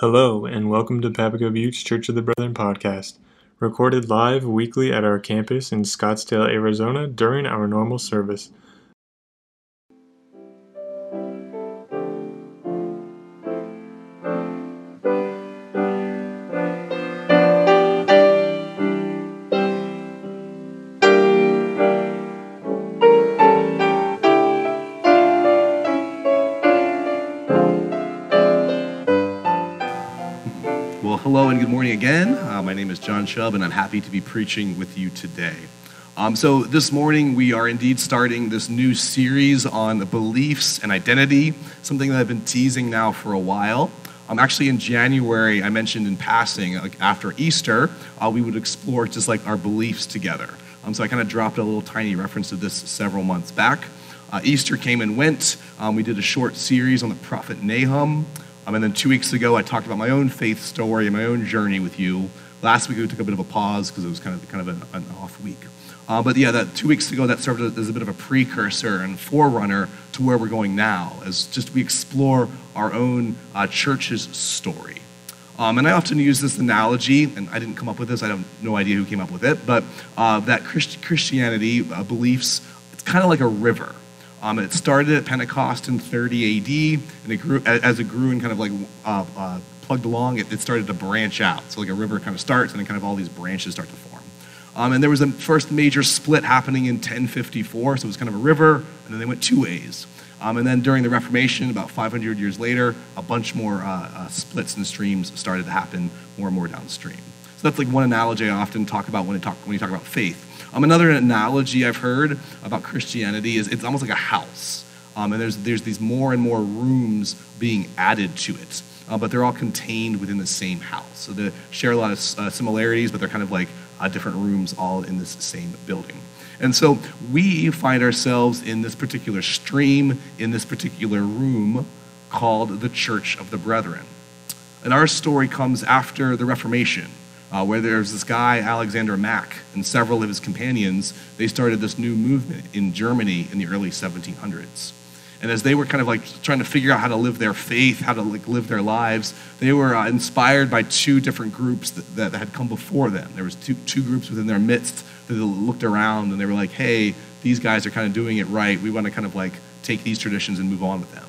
Hello, and welcome to Papago Buttes Church of the Brethren podcast, recorded live weekly at our campus in Scottsdale, Arizona during our normal service. John Chubb, and I'm happy to be preaching with you today. Um, so, this morning we are indeed starting this new series on beliefs and identity, something that I've been teasing now for a while. Um, actually, in January, I mentioned in passing, like after Easter, uh, we would explore just like our beliefs together. Um, so, I kind of dropped a little tiny reference to this several months back. Uh, Easter came and went. Um, we did a short series on the prophet Nahum. Um, and then two weeks ago, I talked about my own faith story and my own journey with you. Last week, we took a bit of a pause because it was kind of kind of an, an off week. Uh, but yeah, that two weeks ago, that served as a bit of a precursor and forerunner to where we're going now, as just we explore our own uh, church's story. Um, and I often use this analogy, and I didn't come up with this. I have no idea who came up with it, but uh, that Christ- Christianity uh, beliefs, it's kind of like a river. Um, it started at Pentecost in 30 AD, and it grew as it grew and kind of like uh, uh, plugged along. It, it, started to branch out. So like a river kind of starts, and then kind of all these branches start to form. Um, and there was a first major split happening in 1054. So it was kind of a river, and then they went two ways. Um, and then during the Reformation, about 500 years later, a bunch more uh, uh, splits and streams started to happen more and more downstream. So that's like one analogy I often talk about when I talk when you talk about faith. Um, another analogy I've heard about Christianity is it's almost like a house. Um, and there's, there's these more and more rooms being added to it. Uh, but they're all contained within the same house. So they share a lot of uh, similarities, but they're kind of like uh, different rooms all in this same building. And so we find ourselves in this particular stream, in this particular room called the Church of the Brethren. And our story comes after the Reformation uh, where there's this guy, Alexander Mack, and several of his companions. They started this new movement in Germany in the early 1700s. And as they were kind of like trying to figure out how to live their faith, how to like live their lives, they were uh, inspired by two different groups that, that, had come before them. There was two, two groups within their midst that looked around and they were like, hey, these guys are kind of doing it right. We want to kind of like take these traditions and move on with them.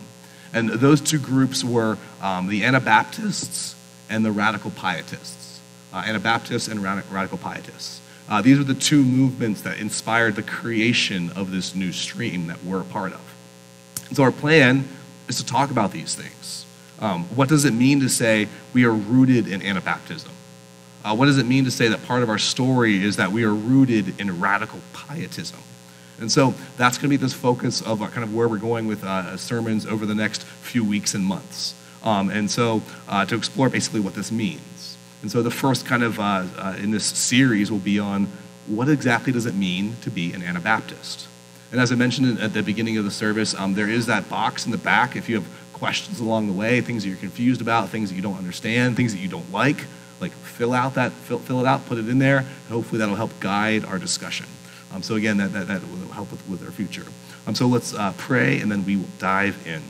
And those two groups were um, the Anabaptists and the Radical Pietists uh, Anabaptists and Radical Pietists. Uh, these were the two movements that inspired the creation of this new stream that we're a part of. And so our plan is to talk about these things. Um, what does it mean to say we are rooted in Anabaptism? Uh, what does it mean to say that part of our story is that we are rooted in radical pietism? And so that's going to be this focus of kind of where we're going with uh, sermons over the next few weeks and months. Um, and so uh, to explore basically what this means. And so the first kind of uh, uh, in this series will be on what exactly does it mean to be an Anabaptist. And as I mentioned at the beginning of the service, um, there is that box in the back if you have questions along the way, things that you're confused about, things that you don't understand, things that you don't like. Like fill out that, fill, fill it out, put it in there. hopefully that'll help guide our discussion. Um, so again, that, that, that will help with, with our future. Um, so let's uh, pray and then we will dive in.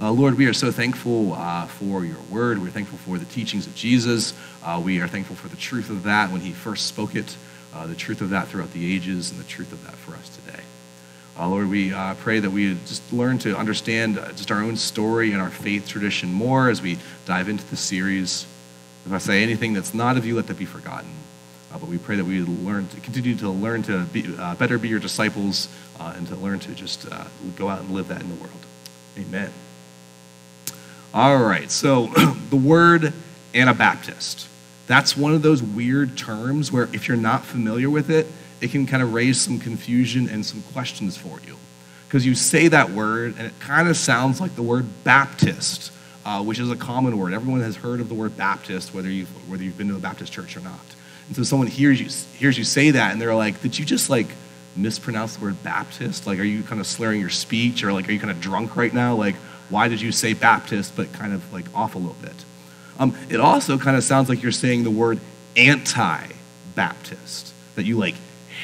Uh, Lord, we are so thankful uh, for your word. We're thankful for the teachings of Jesus. Uh, we are thankful for the truth of that when he first spoke it, uh, the truth of that throughout the ages, and the truth of that for us today. Uh, Lord, we uh, pray that we just learn to understand just our own story and our faith tradition more as we dive into the series. If I say anything that's not of you, let that be forgotten. but we pray that we learn to continue to learn to be, better be your disciples and to learn to just go out and live that in the world. Amen. All right, so the word Anabaptist. That's one of those weird terms where if you're not familiar with it, it can kind of raise some confusion and some questions for you. Because you say that word and it kind of sounds like the word Baptist, uh, which is a common word. Everyone has heard of the word Baptist, whether you've, whether you've been to a Baptist church or not. And so someone hears you, hears you say that and they're like, did you just like mispronounce the word Baptist? Like, are you kind of slurring your speech or like, are you kind of drunk right now? Like, why did you say Baptist, but kind of like off a little bit? Um, it also kind of sounds like you're saying the word anti Baptist, that you like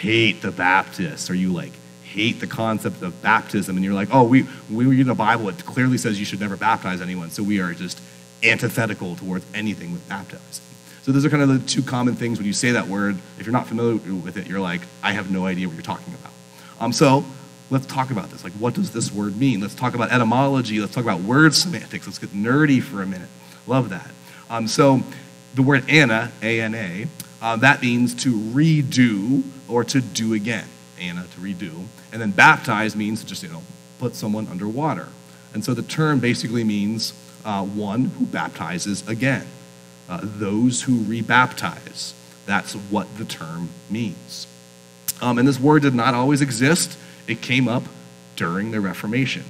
hate the Baptists or you like hate the concept of baptism and you're like, oh, we, we read the Bible, it clearly says you should never baptize anyone, so we are just antithetical towards anything with baptizing. So those are kind of the two common things when you say that word. If you're not familiar with it, you're like, I have no idea what you're talking about. Um, so let's talk about this. Like, what does this word mean? Let's talk about etymology. Let's talk about word semantics. Let's get nerdy for a minute. Love that. Um, so the word ana, A-N-A, uh, that means to redo or to do again. Ana, to redo. And then baptize means just, you know, put someone underwater. And so the term basically means uh, one who baptizes again uh, those who rebaptize. That's what the term means. Um, and this word did not always exist, it came up during the Reformation.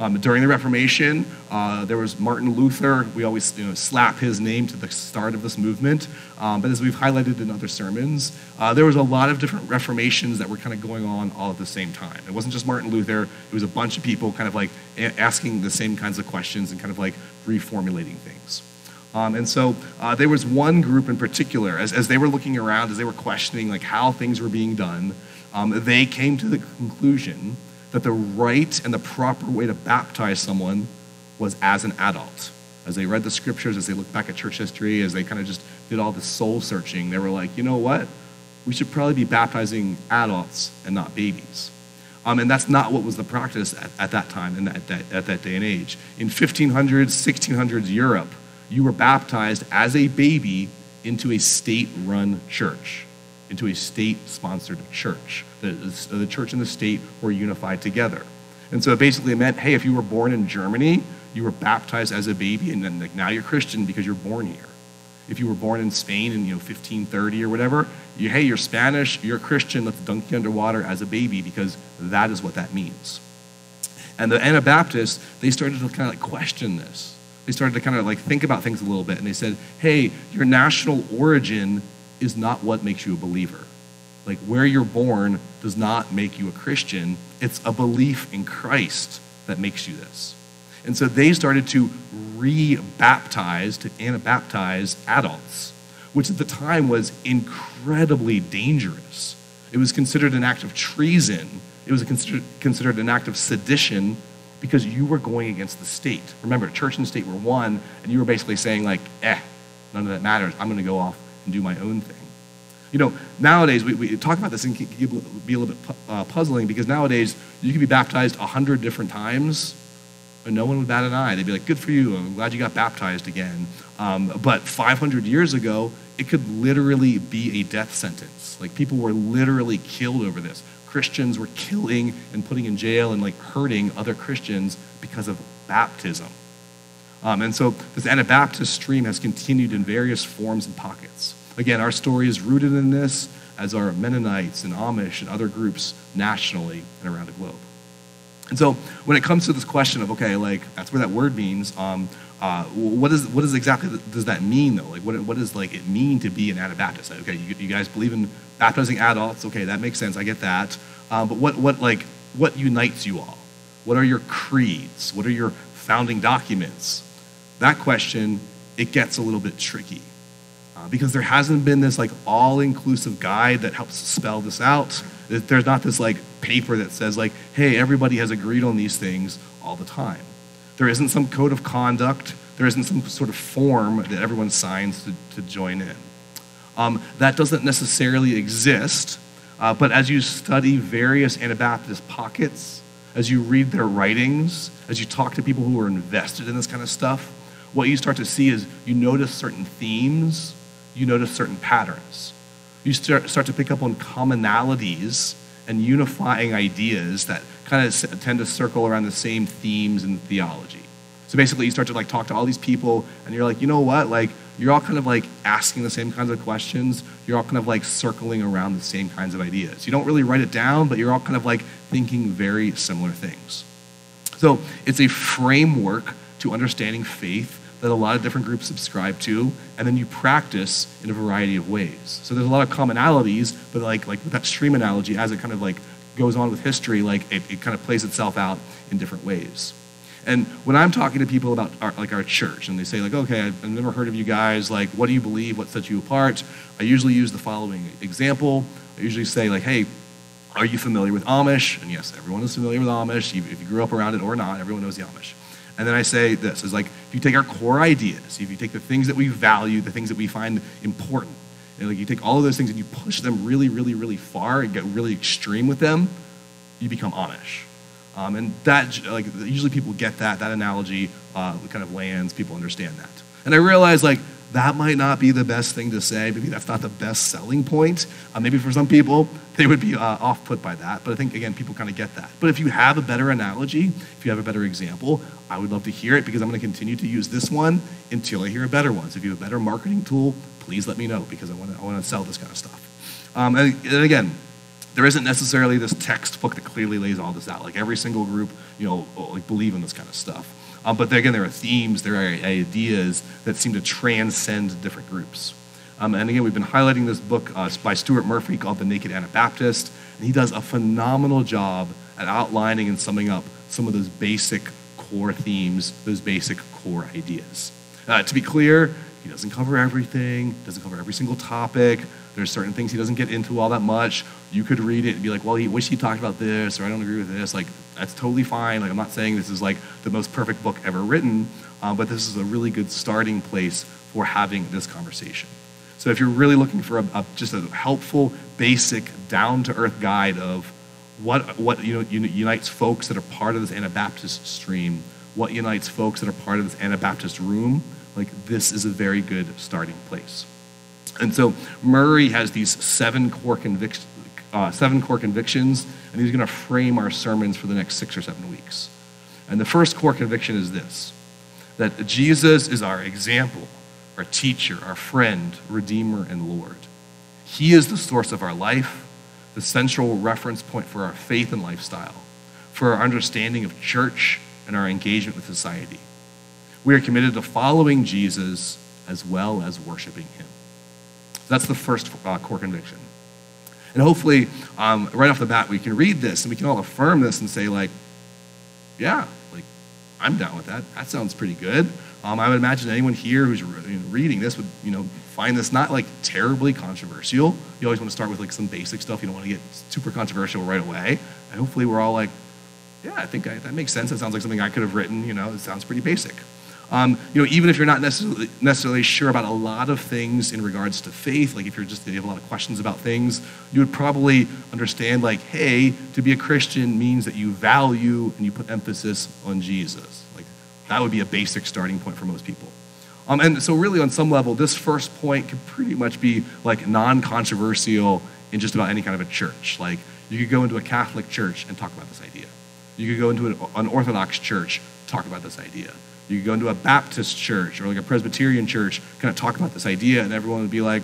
Um, during the Reformation, uh, there was Martin Luther. We always you know, slap his name to the start of this movement. Um, but as we've highlighted in other sermons, uh, there was a lot of different reformations that were kind of going on all at the same time. It wasn't just Martin Luther, it was a bunch of people kind of like asking the same kinds of questions and kind of like reformulating things. Um, and so uh, there was one group in particular, as, as they were looking around, as they were questioning like how things were being done, um, they came to the conclusion that the right and the proper way to baptize someone was as an adult. As they read the scriptures, as they looked back at church history, as they kind of just did all the soul searching, they were like, you know what? We should probably be baptizing adults and not babies. Um, and that's not what was the practice at, at that time and at that, at that day and age. In 1500s, 1600s Europe, you were baptized as a baby into a state run church, into a state sponsored church. The, the church and the state were unified together. And so it basically meant hey, if you were born in Germany, you were baptized as a baby, and then like, now you're Christian because you're born here. If you were born in Spain in you know 1530 or whatever, you, hey, you're Spanish, you're a Christian, let's dunk you underwater as a baby because that is what that means. And the Anabaptists, they started to kind of like question this they started to kind of like think about things a little bit and they said, hey, your national origin is not what makes you a believer. Like where you're born does not make you a Christian. It's a belief in Christ that makes you this. And so they started to re baptize, to anabaptize adults, which at the time was incredibly dangerous. It was considered an act of treason, it was considered, considered an act of sedition because you were going against the state. Remember, church and state were one, and you were basically saying, like, eh, none of that matters. I'm going to go off and do my own thing. You know, nowadays, we, we talk about this and can be a little bit uh, puzzling because nowadays you can be baptized a hundred different times and no one would bat an eye. They'd be like, good for you. I'm glad you got baptized again. Um, but 500 years ago, it could literally be a death sentence. Like people were literally killed over this. Christians were killing and putting in jail and like hurting other Christians because of baptism. Um, and so this Anabaptist stream has continued in various forms and pockets. Again, our story is rooted in this, as are Mennonites and Amish and other groups nationally and around the globe. And so when it comes to this question of, okay, like, that's where that word means, um, uh, what, is, what is exactly does that mean, though? Like, what, what does, like, it mean to be an Anabaptist? Like, Okay, you, you guys believe in baptizing adults. Okay, that makes sense. I get that. Um, but what, what, like, what unites you all? What are your creeds? What are your founding documents? That question, it gets a little bit tricky. Uh, because there hasn't been this like all-inclusive guide that helps spell this out. There's not this like paper that says like, hey, everybody has agreed on these things all the time. There isn't some code of conduct. There isn't some sort of form that everyone signs to, to join in. Um, that doesn't necessarily exist, uh, but as you study various Anabaptist pockets, as you read their writings, as you talk to people who are invested in this kind of stuff, what you start to see is you notice certain themes, you notice certain patterns. You start, start to pick up on commonalities and unifying ideas that kind of tend to circle around the same themes in theology. So basically, you start to like talk to all these people, and you're like, you know what? Like, you're all kind of like asking the same kinds of questions. You're all kind of like circling around the same kinds of ideas. You don't really write it down, but you're all kind of like thinking very similar things. So it's a framework to understanding faith that a lot of different groups subscribe to, and then you practice in a variety of ways. So there's a lot of commonalities, but like like with that stream analogy, as it kind of like goes on with history, like it, it kind of plays itself out in different ways. And when I'm talking to people about our, like our church, and they say like, okay, I've never heard of you guys. Like, what do you believe? What sets you apart? I usually use the following example. I usually say like, hey, are you familiar with Amish? And yes, everyone is familiar with Amish. If you grew up around it or not, everyone knows the Amish. And then I say this is like, if you take our core ideas, if you take the things that we value, the things that we find important, and like you take all of those things and you push them really, really, really far and get really extreme with them, you become Amish. Um, and that, like, usually people get that, that analogy uh, kind of lands, people understand that. And I realize, like, that might not be the best thing to say. Maybe that's not the best selling point. Uh, maybe for some people, they would be uh, off put by that. But I think, again, people kind of get that. But if you have a better analogy, if you have a better example, I would love to hear it because I'm going to continue to use this one until I hear a better one. So if you have a better marketing tool, please let me know because I want to, I want to sell this kind of stuff. Um, and, and again, there isn't necessarily this textbook that clearly lays all this out. Like every single group, you know, like believe in this kind of stuff. Um, but again, there are themes, there are ideas that seem to transcend different groups. Um, and again, we've been highlighting this book uh, by Stuart Murray called The Naked Anabaptist. And he does a phenomenal job at outlining and summing up some of those basic core themes, those basic core ideas. Uh, to be clear, he doesn't cover everything, doesn't cover every single topic. There's certain things he doesn't get into all that much. You could read it and be like, well, he wish he talked about this, or I don't agree with this. Like, that's totally fine. Like, I'm not saying this is like the most perfect book ever written, uh, but this is a really good starting place for having this conversation. So if you're really looking for a, a, just a helpful, basic, down-to-earth guide of what, what you know, unites folks that are part of this Anabaptist stream, what unites folks that are part of this Anabaptist room, like this is a very good starting place. And so Murray has these seven core, convic- uh, seven core convictions, and he's going to frame our sermons for the next six or seven weeks. And the first core conviction is this that Jesus is our example, our teacher, our friend, redeemer, and Lord. He is the source of our life, the central reference point for our faith and lifestyle, for our understanding of church and our engagement with society. We are committed to following Jesus as well as worshiping him. That's the first uh, core conviction. And hopefully, um, right off the bat, we can read this and we can all affirm this and say, like, yeah, I'm down with that. That sounds pretty good. Um, I would imagine anyone here who's re- reading this would, you know, find this not like terribly controversial. You always want to start with like some basic stuff. You don't want to get super controversial right away. And hopefully, we're all like, yeah, I think I, that makes sense. That sounds like something I could have written. You know, it sounds pretty basic. Um, you know, even if you're not necessarily, necessarily sure about a lot of things in regards to faith, like if you're just you have a lot of questions about things, you would probably understand like, hey, to be a Christian means that you value and you put emphasis on Jesus. Like that would be a basic starting point for most people. Um, and so, really, on some level, this first point could pretty much be like non-controversial in just about any kind of a church. Like you could go into a Catholic church and talk about this idea. You could go into an, an Orthodox church, talk about this idea you could go into a Baptist church or like a Presbyterian church, kind of talk about this idea, and everyone would be like,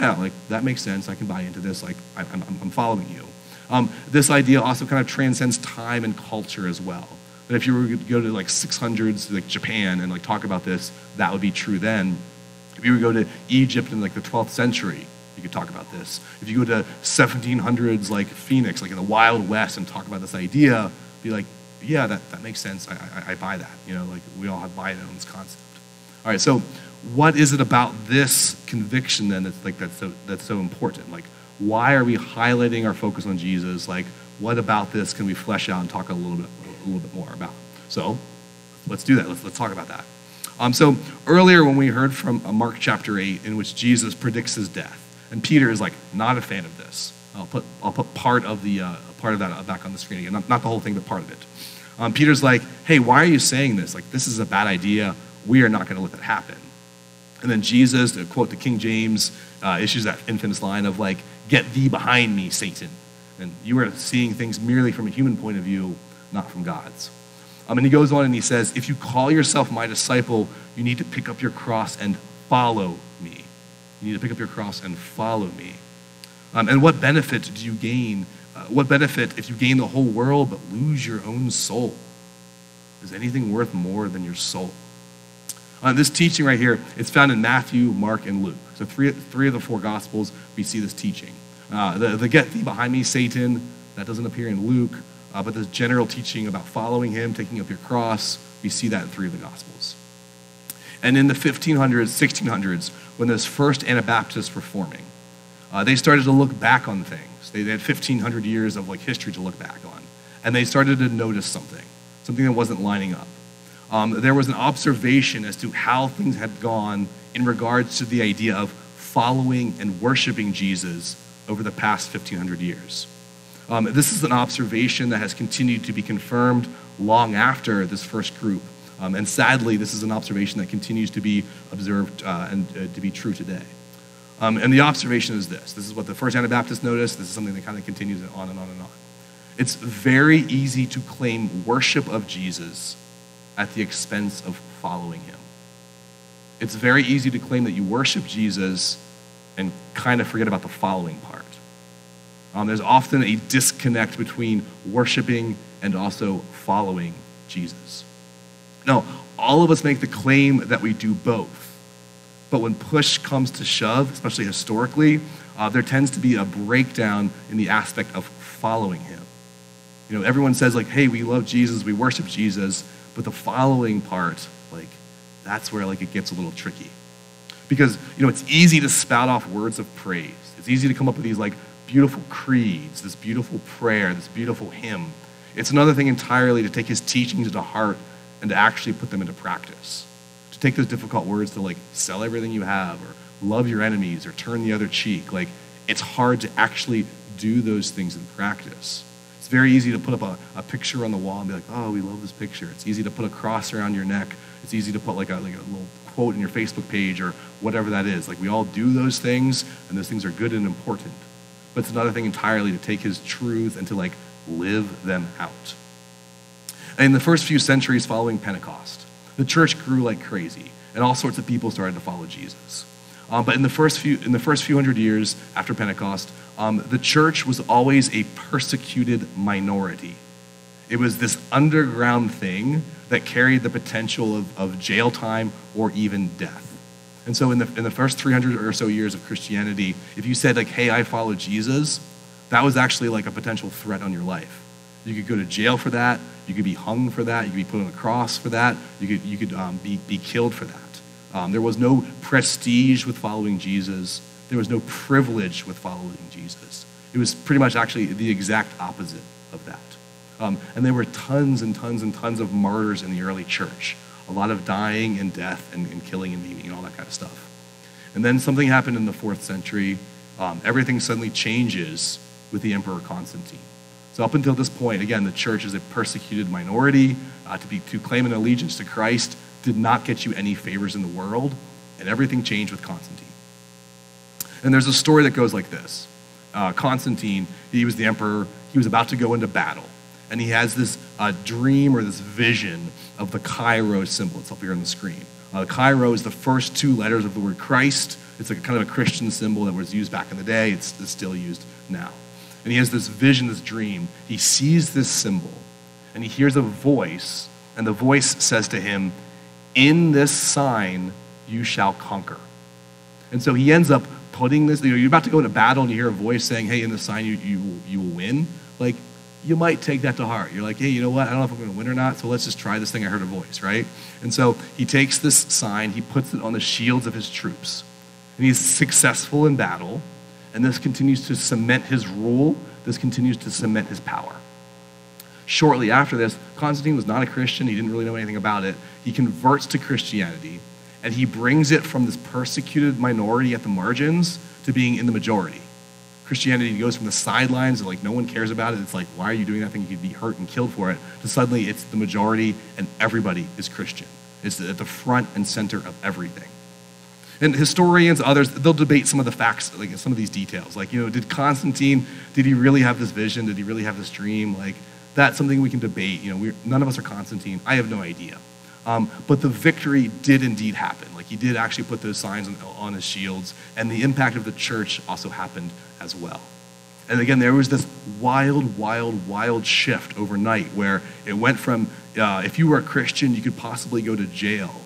yeah, like that makes sense. I can buy into this. Like, I, am I'm following you. Um, this idea also kind of transcends time and culture as well. But if you were to go to like 600s, like Japan, and like talk about this, that would be true then. If you were to go to Egypt in like the 12th century, you could talk about this. If you go to 1700s, like Phoenix, like in the Wild West, and talk about this idea, be like, yeah, that, that makes sense. I, I, I buy that. You know, like we all have buy-in on this concept. All right, so what is it about this conviction then that's like that's so that's so important? Like, why are we highlighting our focus on Jesus? Like, what about this can we flesh out and talk a little bit a little bit more about? So, let's do that. Let's let's talk about that. Um, so earlier when we heard from uh, Mark chapter eight, in which Jesus predicts his death, and Peter is like not a fan of this. I'll put I'll put part of the uh, part of that back on the screen again, not, not the whole thing, but part of it. Um, Peter's like, hey, why are you saying this? Like, this is a bad idea. We are not going to let that happen. And then Jesus, to quote the King James, uh, issues that infamous line of like, get thee behind me, Satan. And you are seeing things merely from a human point of view, not from God's. Um, and he goes on and he says, if you call yourself my disciple, you need to pick up your cross and follow me. You need to pick up your cross and follow me. Um, and what benefit do you gain uh, what benefit if you gain the whole world but lose your own soul? Is anything worth more than your soul? Uh, this teaching right here, it's found in Matthew, Mark, and Luke. So three, three of the four Gospels, we see this teaching. Uh, the, the get thee behind me, Satan, that doesn't appear in Luke, uh, but this general teaching about following him, taking up your cross, we see that in three of the Gospels. And in the 1500s, 1600s, when those first Anabaptists were forming, uh, they started to look back on things they, they had 1,500 years of like history to look back on. And they started to notice something, something that wasn't lining up. um, there was an observation as to how things had gone in regards to the idea of following and worshiping Jesus over the past 1500 years. Um, this is an observation that has continued to be confirmed long after this first group. Um, and sadly, this is an observation that continues to be observed uh, and uh, to be true today. Um, and the observation is this this is what the first Anabaptists noticed. This is something that kind of continues on and on and on. It's very easy to claim worship of Jesus at the expense of following him. It's very easy to claim that you worship Jesus and kind of forget about the following part. Um, there's often a disconnect between worshiping and also following Jesus. Now, all of us make the claim that we do both. But when push comes to shove, especially historically, uh, there tends to be a breakdown in the aspect of following him. You know, everyone says, like, hey, we love Jesus, we worship Jesus, but the following part, like, that's where like it gets a little tricky. Because, you know, it's easy to spout off words of praise. It's easy to come up with these like beautiful creeds, this beautiful prayer, this beautiful hymn. It's another thing entirely to take his teachings to heart and to actually put them into practice take those difficult words to like sell everything you have or love your enemies or turn the other cheek. Like, it's hard to actually do those things in practice. It's very easy to put up a, a picture on the wall and be like, oh, we love this picture. It's easy to put a cross around your neck. It's easy to put like a, like a little quote in your Facebook page or whatever that is. Like, we all do those things, and those things are good and important. But it's another thing entirely to take his truth and to like live them out. In the first few centuries following Pentecost, the church grew like crazy, and all sorts of people started to follow Jesus. Um, but in the first few in the first few hundred years after Pentecost, um, the church was always a persecuted minority. It was this underground thing that carried the potential of, of jail time or even death. And so, in the, in the first 300 or so years of Christianity, if you said, like, hey, I follow Jesus, that was actually like a potential threat on your life. You could go to jail for that. You could be hung for that. You could be put on a cross for that. You could, you could um, be, be killed for that. Um, there was no prestige with following Jesus. There was no privilege with following Jesus. It was pretty much actually the exact opposite of that. Um, and there were tons and tons and tons of martyrs in the early church. A lot of dying and death and, and killing and maiming and all that kind of stuff. And then something happened in the fourth century. Um, everything suddenly changes with the Emperor Constantine. So up until this point, again, the church is a persecuted minority. Uh, to, be, to claim an allegiance to Christ did not get you any favors in the world, and everything changed with Constantine. And there's a story that goes like this uh, Constantine, he was the emperor, he was about to go into battle, and he has this uh, dream or this vision of the Chi-Rho symbol. It's up here on the screen. Uh, Chi-Rho is the first two letters of the word Christ. It's a kind of a Christian symbol that was used back in the day. It's, it's still used now. And he has this vision, this dream. He sees this symbol and he hears a voice, and the voice says to him, In this sign you shall conquer. And so he ends up putting this, you know, you're about to go into battle and you hear a voice saying, Hey, in this sign you, you, you will win. Like, you might take that to heart. You're like, hey, you know what? I don't know if I'm going to win or not, so let's just try this thing. I heard a voice, right? And so he takes this sign, he puts it on the shields of his troops, and he's successful in battle. And this continues to cement his rule, this continues to cement his power. Shortly after this, Constantine was not a Christian, he didn't really know anything about it. He converts to Christianity, and he brings it from this persecuted minority at the margins to being in the majority. Christianity goes from the sidelines, like no one cares about it. It's like, why are you doing that thing? You could be hurt and killed for it. To suddenly, it's the majority, and everybody is Christian. It's at the front and center of everything. And historians, others, they'll debate some of the facts, like some of these details. Like, you know, did Constantine, did he really have this vision? Did he really have this dream? Like, that's something we can debate. You know, none of us are Constantine. I have no idea. Um, but the victory did indeed happen. Like, he did actually put those signs on, on his shields, and the impact of the church also happened as well. And again, there was this wild, wild, wild shift overnight where it went from uh, if you were a Christian, you could possibly go to jail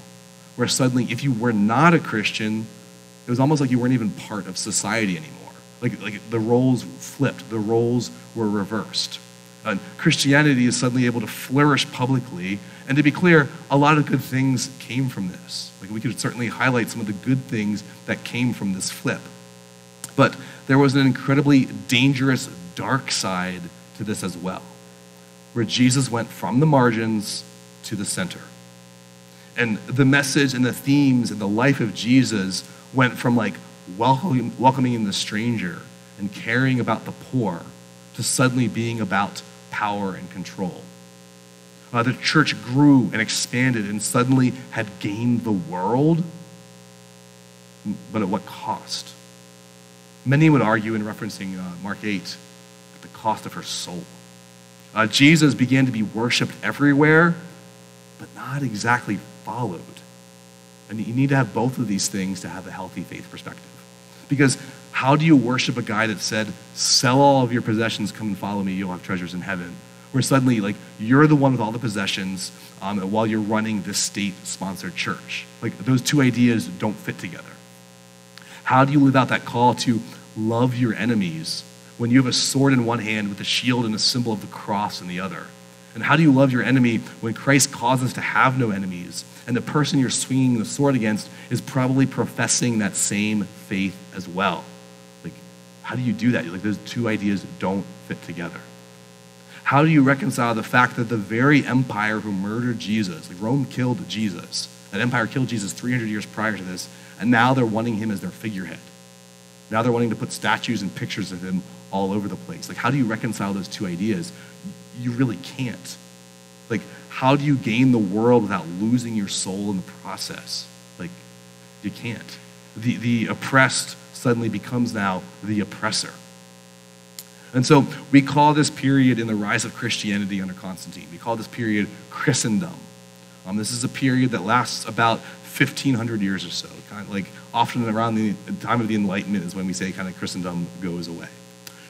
where suddenly, if you were not a Christian, it was almost like you weren't even part of society anymore. Like, like the roles flipped, the roles were reversed. And Christianity is suddenly able to flourish publicly. And to be clear, a lot of good things came from this. Like we could certainly highlight some of the good things that came from this flip. But there was an incredibly dangerous dark side to this as well, where Jesus went from the margins to the center. And the message and the themes and the life of Jesus went from like welcoming, welcoming the stranger and caring about the poor to suddenly being about power and control. Uh, the church grew and expanded and suddenly had gained the world, but at what cost? Many would argue in referencing uh, Mark 8 at the cost of her soul. Uh, Jesus began to be worshiped everywhere, but not exactly followed. And you need to have both of these things to have a healthy faith perspective. Because how do you worship a guy that said, sell all of your possessions, come and follow me, you'll have treasures in heaven? Where suddenly, like, you're the one with all the possessions um, while you're running this state sponsored church. Like, those two ideas don't fit together. How do you live out that call to love your enemies when you have a sword in one hand with a shield and a symbol of the cross in the other? And how do you love your enemy when Christ calls us to have no enemies and the person you're swinging the sword against is probably professing that same faith as well? Like, how do you do that? Like, those two ideas don't fit together. How do you reconcile the fact that the very empire who murdered Jesus, like Rome killed Jesus, that empire killed Jesus 300 years prior to this, and now they're wanting him as their figurehead? Now they're wanting to put statues and pictures of him all over the place. Like, how do you reconcile those two ideas? You really can't. Like, how do you gain the world without losing your soul in the process? Like, you can't. The, the oppressed suddenly becomes now the oppressor. And so we call this period in the rise of Christianity under Constantine, we call this period Christendom. Um, this is a period that lasts about 1,500 years or so. Kind of like often around the time of the Enlightenment is when we say kind of Christendom goes away.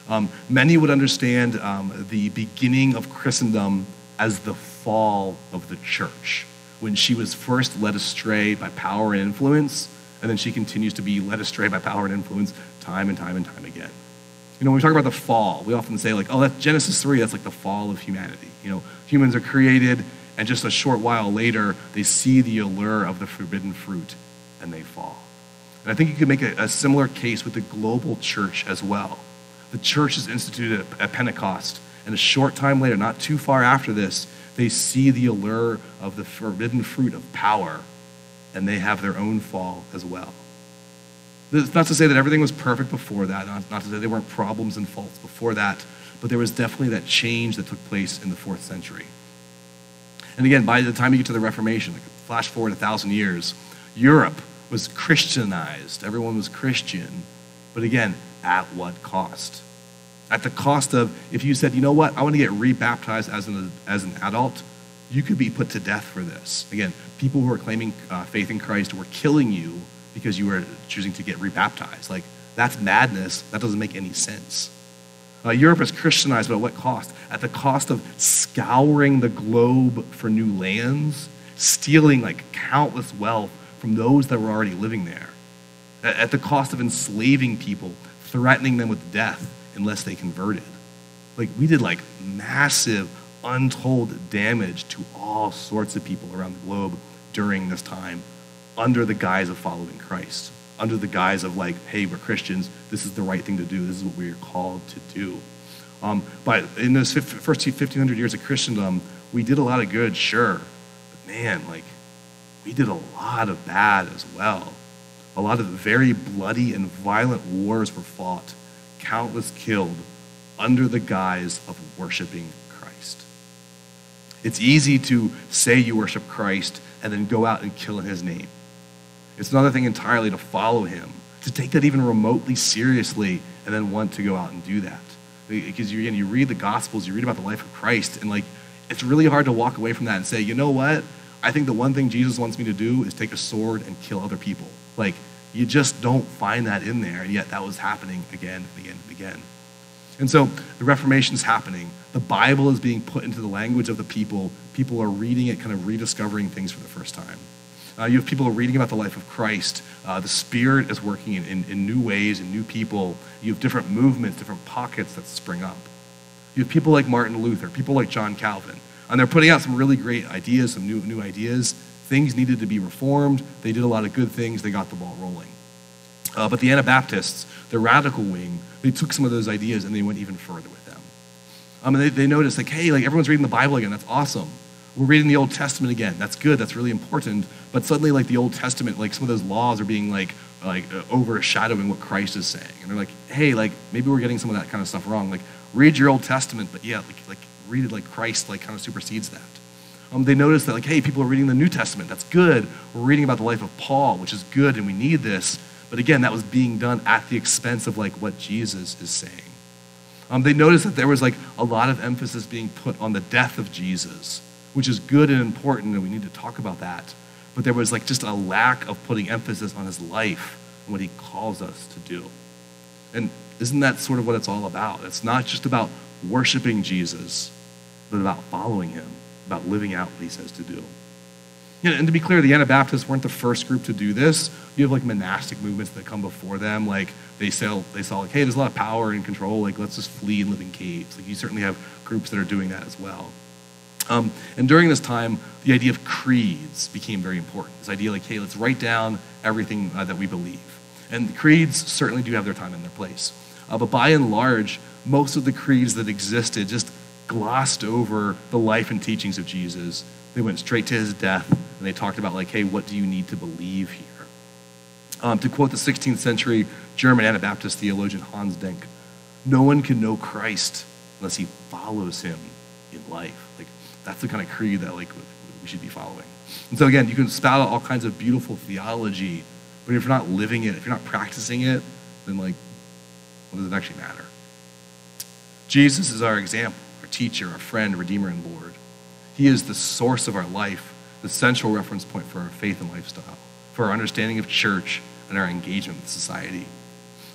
Um, many would understand um, the beginning of Christendom as the fall of the church, when she was first led astray by power and influence, and then she continues to be led astray by power and influence time and time and time again. You know, when we talk about the fall, we often say, like, oh, that's Genesis 3, that's like the fall of humanity. You know, humans are created, and just a short while later, they see the allure of the forbidden fruit and they fall. And I think you could make a, a similar case with the global church as well. The church is instituted at, Pentecost, and a short time later, not too far after this, they see the allure of the forbidden fruit of power, and they have their own fall as well. It's not to say that everything was perfect before that, not, not to say there weren't problems and faults before that, but there was definitely that change that took place in the fourth century. And again, by the time you get to the Reformation, like flash forward a thousand years, Europe was Christianized. Everyone was Christian. But again, at what cost? At the cost of, if you said, you know what, I want to get rebaptized as an, as an adult, you could be put to death for this. Again, people who are claiming uh, faith in Christ were killing you because you were choosing to get rebaptized. Like, that's madness. That doesn't make any sense. Uh, Europe is Christianized, but at what cost? At the cost of scouring the globe for new lands, stealing like countless wealth from those that were already living there. At, at the cost of enslaving people, threatening them with death unless they converted. Like, we did like massive, untold damage to all sorts of people around the globe during this time under the guise of following Christ, under the guise of like, hey, we're Christians, this is the right thing to do, this is what we're called to do. Um, but in those first 1,500 years of Christendom, we did a lot of good, sure, but man, like, we did a lot of bad as well. A lot of very bloody and violent wars were fought, countless killed under the guise of worshiping Christ. It's easy to say you worship Christ and then go out and kill in his name. It's another thing entirely to follow him, to take that even remotely seriously, and then want to go out and do that. Because you, again, you read the Gospels, you read about the life of Christ, and like it's really hard to walk away from that and say, you know what? I think the one thing Jesus wants me to do is take a sword and kill other people. Like you just don't find that in there, and yet that was happening again and again and again. And so the Reformation is happening. The Bible is being put into the language of the people. People are reading it, kind of rediscovering things for the first time. Uh, you have people reading about the life of Christ. Uh, the Spirit is working in, in, in new ways and new people. You have different movements, different pockets that spring up. You have people like Martin Luther, people like John Calvin, and they're putting out some really great ideas, some new, new ideas. Things needed to be reformed. They did a lot of good things. They got the ball rolling. Uh, but the Anabaptists, the radical wing, they took some of those ideas and they went even further with them. Um, and they, they noticed, like, hey, like everyone's reading the Bible again. That's awesome. we're reading the Old Testament again. That's good. That's really important. But suddenly, like the Old Testament, like some of those laws are being like like uh, overshadowing what Christ is saying. And they're like, hey, like maybe we're getting some of that kind of stuff wrong. Like read your Old Testament, but yeah, like like read it like Christ like kind of supersedes that. Um, they notice that like, hey, people are reading the New Testament. That's good. We're reading about the life of Paul, which is good, and we need this. But again, that was being done at the expense of like what Jesus is saying. Um, they noticed that there was like a lot of emphasis being put on the death of Jesus, which is good and important, and we need to talk about that. But there was like just a lack of putting emphasis on his life and what he calls us to do. And isn't that sort of what it's all about? It's not just about worshiping Jesus, but about following him, about living out what he says to do. You know, and to be clear, the Anabaptists weren't the first group to do this. You have like monastic movements that come before them. Like they saw, they saw like, hey, there's a lot of power and control. Like let's just flee and live in caves. Like you certainly have groups that are doing that as well. Um, and during this time, the idea of creeds became very important. This idea like, hey, let's write down everything uh, that we believe. And creeds certainly do have their time and their place. Uh, but by and large, most of the creeds that existed just glossed over the life and teachings of Jesus. They went straight to his death and they talked about, like, hey, what do you need to believe here? Um, to quote the 16th century German Anabaptist theologian Hans Denck, no one can know Christ unless he follows him in life. Like, that's the kind of creed that, like, we should be following. And so, again, you can spout out all kinds of beautiful theology, but if you're not living it, if you're not practicing it, then, like, what does it actually matter? Jesus is our example, our teacher, our friend, redeemer, and Lord. He is the source of our life, the central reference point for our faith and lifestyle, for our understanding of church and our engagement with society.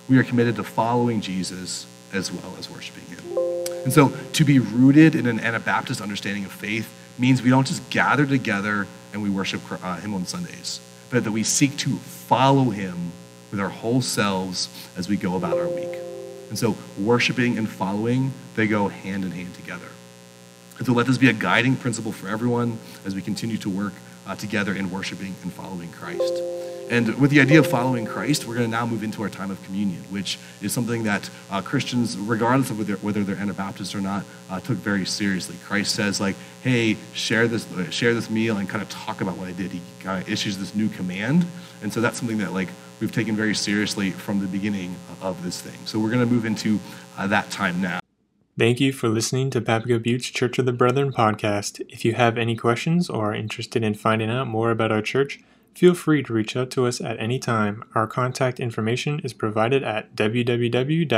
We are committed to following Jesus as well as worshiping him. And so to be rooted in an Anabaptist understanding of faith means we don't just gather together and we worship uh, him on Sundays, but that we seek to follow him with our whole selves as we go about our week. And so worshiping and following, they go hand in hand together. And so let this be a guiding principle for everyone as we continue to work uh, together in worshiping and following Christ. And with the idea of following Christ, we're going to now move into our time of communion, which is something that uh, Christians, regardless of whether, whether they're Anabaptists or not, uh, took very seriously. Christ says, like, hey, share this, share this meal and kind of talk about what I did. He kind of issues this new command. And so that's something that, like, we've taken very seriously from the beginning of this thing. So we're going to move into uh, that time now. Thank you for listening to Papago Buttes Church of the Brethren podcast. If you have any questions or are interested in finding out more about our church, feel free to reach out to us at any time. Our contact information is provided at www.pbcob.org.